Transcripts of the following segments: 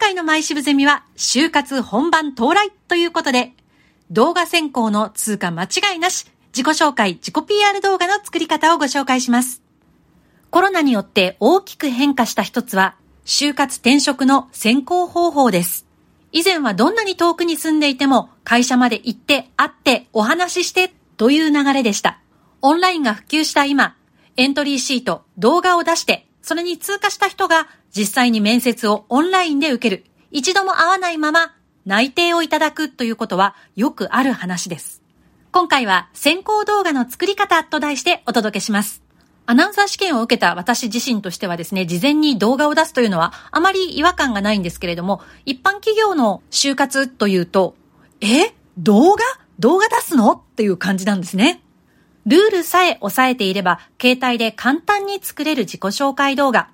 回の毎渋ゼミは、就活本番到来ということで、動画選考の通過間違いなし、自己紹介、自己 PR 動画の作り方をご紹介します。コロナによって大きく変化した一つは、就活転職の選考方法です。以前はどんなに遠くに住んでいても、会社まで行って、会って、お話ししてという流れでした。オンラインが普及した今、エントリーシート、動画を出して、それに通過した人が実際に面接をオンラインで受ける。一度も会わないまま内定をいただくということはよくある話です。今回は先行動画の作り方と題してお届けします。アナウンサー試験を受けた私自身としてはですね、事前に動画を出すというのはあまり違和感がないんですけれども、一般企業の就活というと、え？動画？動画出すの？っていう感じなんですね。ルールさえ押さえていれば、携帯で簡単に作れる自己紹介動画。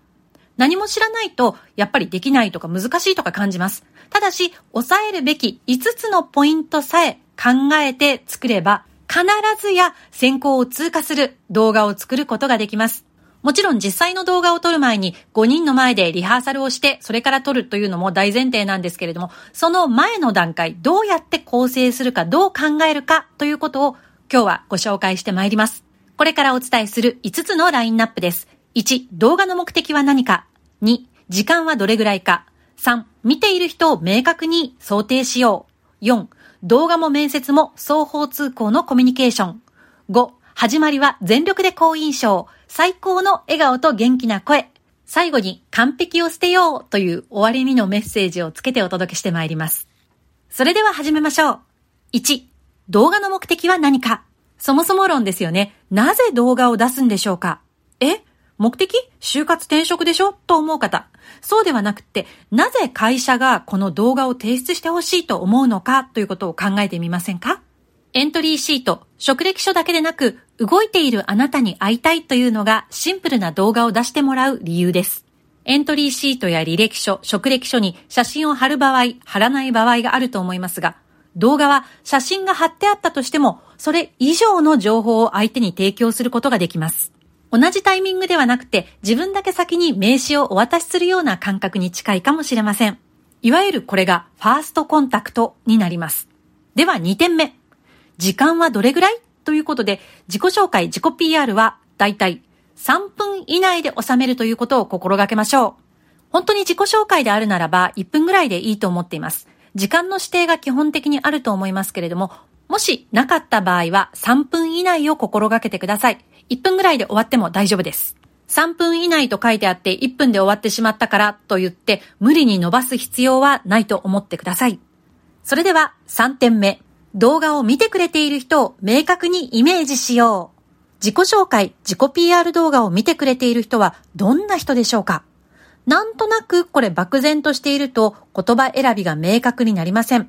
何も知らないと、やっぱりできないとか難しいとか感じます。ただし、押さえるべき5つのポイントさえ考えて作れば、必ずや選考を通過する動画を作ることができます。もちろん実際の動画を撮る前に5人の前でリハーサルをしてそれから撮るというのも大前提なんですけれども、その前の段階、どうやって構成するか、どう考えるかということを今日はご紹介してまいります。これからお伝えする5つのラインナップです。1、動画の目的は何か。2、時間はどれぐらいか。3、見ている人を明確に想定しよう。4、動画も面接も双方通行のコミュニケーション。5、始まりは全力で好印象。最高の笑顔と元気な声。最後に完璧を捨てようという終わりにのメッセージをつけてお届けしてまいります。それでは始めましょう。1、動画の目的は何か？そもそも論ですよね。なぜ動画を出すんでしょうか？え？目的？就活転職でしょ？と思う方。そうではなくて、なぜ会社がこの動画を提出してほしいと思うのか？ということを考えてみませんか？エントリーシート、職歴書だけでなく、動いているあなたに会いたいというのがシンプルな動画を出してもらう理由です。エントリーシートや履歴書、職歴書に写真を貼る場合、貼らない場合があると思いますが、動画は写真が貼ってあったとしても、それ以上の情報を相手に提供することができます。同じタイミングではなくて、自分だけ先に名刺をお渡しするような感覚に近いかもしれません。いわゆるこれがファーストコンタクトになります。では2点目。時間はどれぐらい？ということで、自己紹介、自己 PR はだいたい3分以内で収めるということを心がけましょう。本当に自己紹介であるならば1分ぐらいでいいと思っています。時間の指定が基本的にあると思いますけれども、もしなかった場合は3分以内を心がけてください。1分ぐらいで終わっても大丈夫です。3分以内と書いてあって1分で終わってしまったからと言って無理に伸ばす必要はないと思ってください。それでは3点目。動画を見てくれている人を明確にイメージしよう。自己紹介、自己 PR 動画を見てくれている人はどんな人でしょうか？なんとなくこれ漠然としていると言葉選びが明確になりません。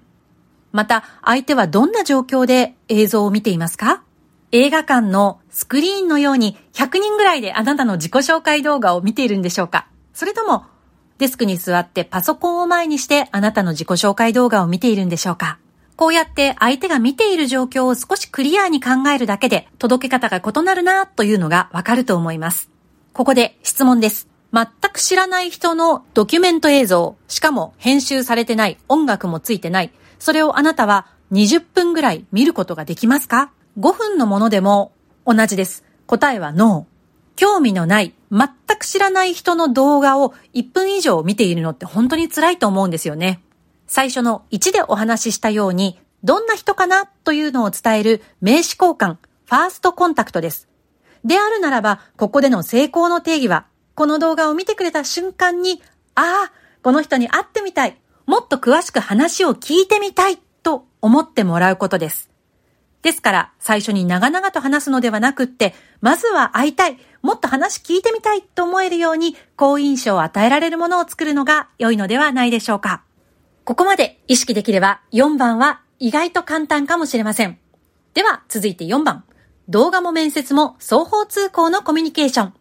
また、相手はどんな状況で映像を見ていますか？映画館のスクリーンのように100人ぐらいであなたの自己紹介動画を見ているんでしょうか？それとも、デスクに座ってパソコンを前にしてあなたの自己紹介動画を見ているんでしょうか？こうやって相手が見ている状況を少しクリアに考えるだけで届け方が異なるなというのがわかると思います。ここで質問です。全く知らない人のドキュメント映像、しかも編集されてない、音楽もついてない、それをあなたは20分ぐらい見ることができますか ?5 分のものでも同じです。答えはノー。興味のない、全く知らない人の動画を1分以上見ているのって本当に辛いと思うんですよね。最初の1でお話ししたように、どんな人かなというのを伝える名詞交換、ファーストコンタクトです。であるならば、ここでの成功の定義は、この動画を見てくれた瞬間に、ああ、この人に会ってみたい。もっと詳しく話を聞いてみたいと思ってもらうことです。ですから、最初に長々と話すのではなくって、まずは会いたい、もっと話聞いてみたいと思えるように、好印象を与えられるものを作るのが良いのではないでしょうか。ここまで意識できれば、4番は意外と簡単かもしれません。では、続いて4番。動画も面接も双方通行のコミュニケーション。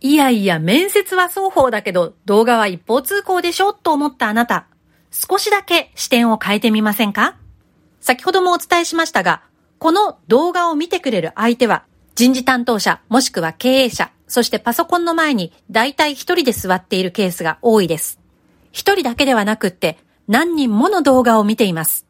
いやいや、面接は双方だけど、動画は一方通行でしょと思ったあなた。少しだけ視点を変えてみませんか？先ほどもお伝えしましたが、この動画を見てくれる相手は、人事担当者もしくは経営者、そしてパソコンの前に大体一人で座っているケースが多いです。一人だけではなくって何人もの動画を見ています。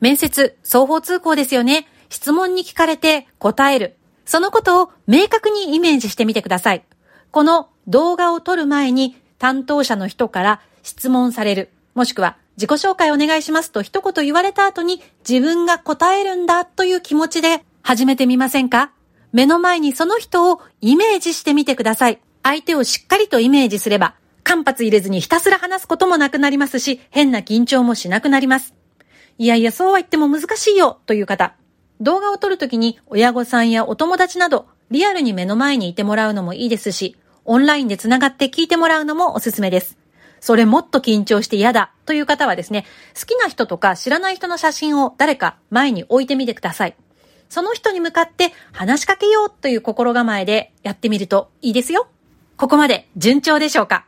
面接、双方通行ですよね。質問に聞かれて答える。そのことを明確にイメージしてみてください。この動画を撮る前に担当者の人から質問される。もしくは自己紹介お願いしますと一言言われた後に自分が答えるんだという気持ちで始めてみませんか？目の前にその人をイメージしてみてください。相手をしっかりとイメージすれば、間髪入れずにひたすら話すこともなくなりますし、変な緊張もしなくなります。いやいや、そうは言っても難しいよという方。動画を撮るときに親御さんやお友達など、リアルに目の前にいてもらうのもいいですし、オンラインで繋がって聞いてもらうのもおすすめです。それもっと緊張して嫌だという方はですね、好きな人とか知らない人の写真を誰か前に置いてみてください。その人に向かって話しかけようという心構えでやってみるといいですよ。ここまで順調でしょうか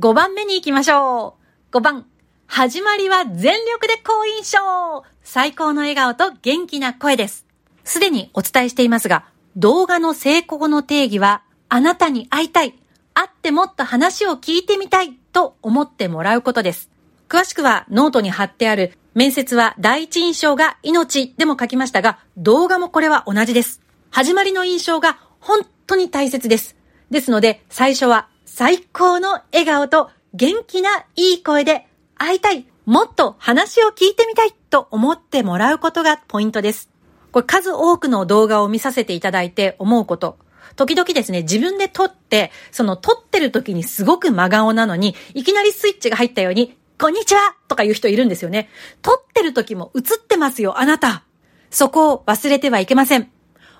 ?5 番目に行きましょう。5番。始まりは全力で好印象最高の笑顔と元気な声です。すでにお伝えしていますが、動画の成功の定義は、あなたに会いたい、会ってもっと話を聞いてみたいと思ってもらうことです。詳しくはノートに貼ってある面接は第一印象が命でも書きましたが、動画もこれは同じです。始まりの印象が本当に大切です。ですので、最初は最高の笑顔と元気ないい声で会いたい、もっと話を聞いてみたいと思ってもらうことがポイントです。これ数多くの動画を見させていただいて思うこと。時々ですね、自分で撮って、その撮ってる時にすごく真顔なのに、いきなりスイッチが入ったように、こんにちはとか言う人いるんですよね。撮ってる時も映ってますよ、あなた。そこを忘れてはいけません。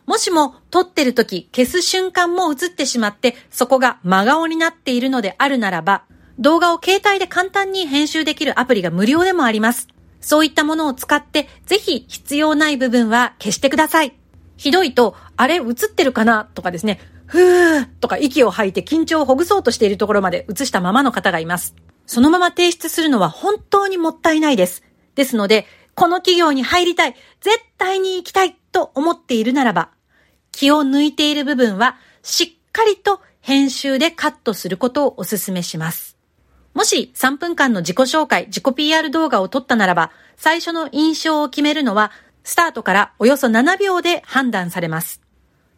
もしも撮ってる時消す瞬間も映ってしまってそこが真顔になっているのであるならば動画を携帯で簡単に編集できるアプリが無料でもあります。そういったものを使ってぜひ必要ない部分は消してください。ひどいとあれ映ってるかなとかですね、ふーとか息を吐いて緊張をほぐそうとしているところまで映したままの方がいます。そのまま提出するのは本当にもったいないです。ですので、この企業に入りたい、絶対に行きたいと思っているならば、気を抜いている部分はしっかりと編集でカットすることをお勧めします。もし3分間の自己紹介、自己 PR 動画を撮ったならば、最初の印象を決めるのは、スタートからおよそ7秒で判断されます。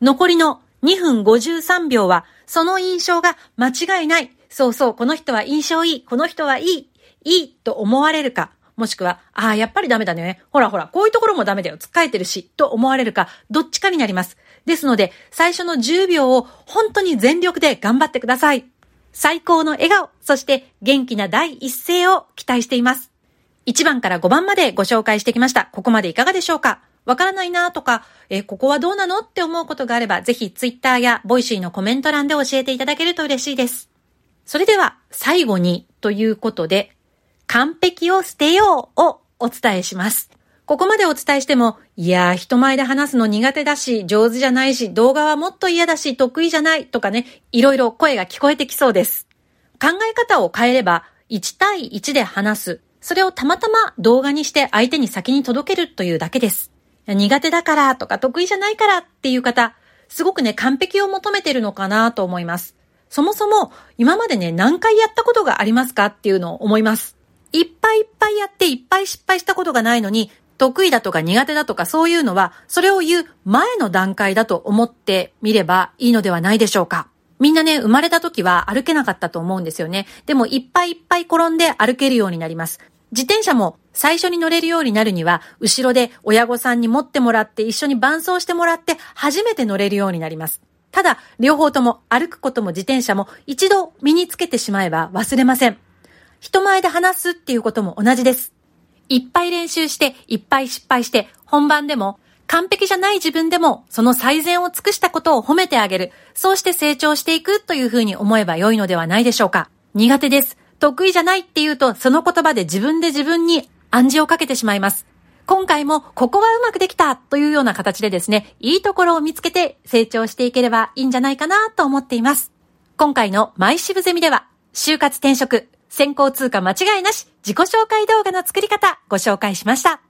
残りの2分53秒は、その印象が間違いないそうそう、この人は印象いい、この人はいい、いいと思われるか、もしくは、ああ、やっぱりダメだね。ほらほら、こういうところもダメだよ。つっかえてるし、と思われるか、どっちかになります。ですので、最初の10秒を本当に全力で頑張ってください。最高の笑顔、そして元気な第一声を期待しています。1番から5番までご紹介してきました。ここまでいかがでしょうか？わからないなとか、え、ここはどうなのって思うことがあれば、ぜひ Twitter や Voicy のコメント欄で教えていただけると嬉しいです。それでは最後にということで、完璧を捨てようをお伝えします。ここまでお伝えしても、いやー、人前で話すの苦手だし、上手じゃないし、動画はもっと嫌だし、得意じゃないとかね、いろいろ声が聞こえてきそうです。考え方を変えれば、1対1で話す。それをたまたま動画にして相手に先に届けるというだけです。苦手だからとか得意じゃないからっていう方、すごくね、完璧を求めてるのかなと思います。そもそも今までね、何回やったことがありますかっていうのを思います。いっぱいいっぱいやっていっぱい失敗したことがないのに、得意だとか苦手だとかそういうのは、それを言う前の段階だと思ってみればいいのではないでしょうか。みんなね、生まれた時は歩けなかったと思うんですよね。でもいっぱいいっぱい転んで歩けるようになります。自転車も最初に乗れるようになるには、後ろで親御さんに持ってもらって一緒に伴走してもらって初めて乗れるようになります。ただ、両方とも歩くことも自転車も一度身につけてしまえば忘れません。人前で話すっていうことも同じです。いっぱい練習して、いっぱい失敗して、本番でも完璧じゃない自分でも、その最善を尽くしたことを褒めてあげる。そうして成長していくというふうに思えば良いのではないでしょうか。苦手です。得意じゃないっていうと、その言葉で自分で自分に暗示をかけてしまいます。今回もここはうまくできたというような形でですね、いいところを見つけて成長していければいいんじゃないかなと思っています。今回のマイシブゼミでは、就活転職、先行通貨間違いなし、自己紹介動画の作り方ご紹介しました。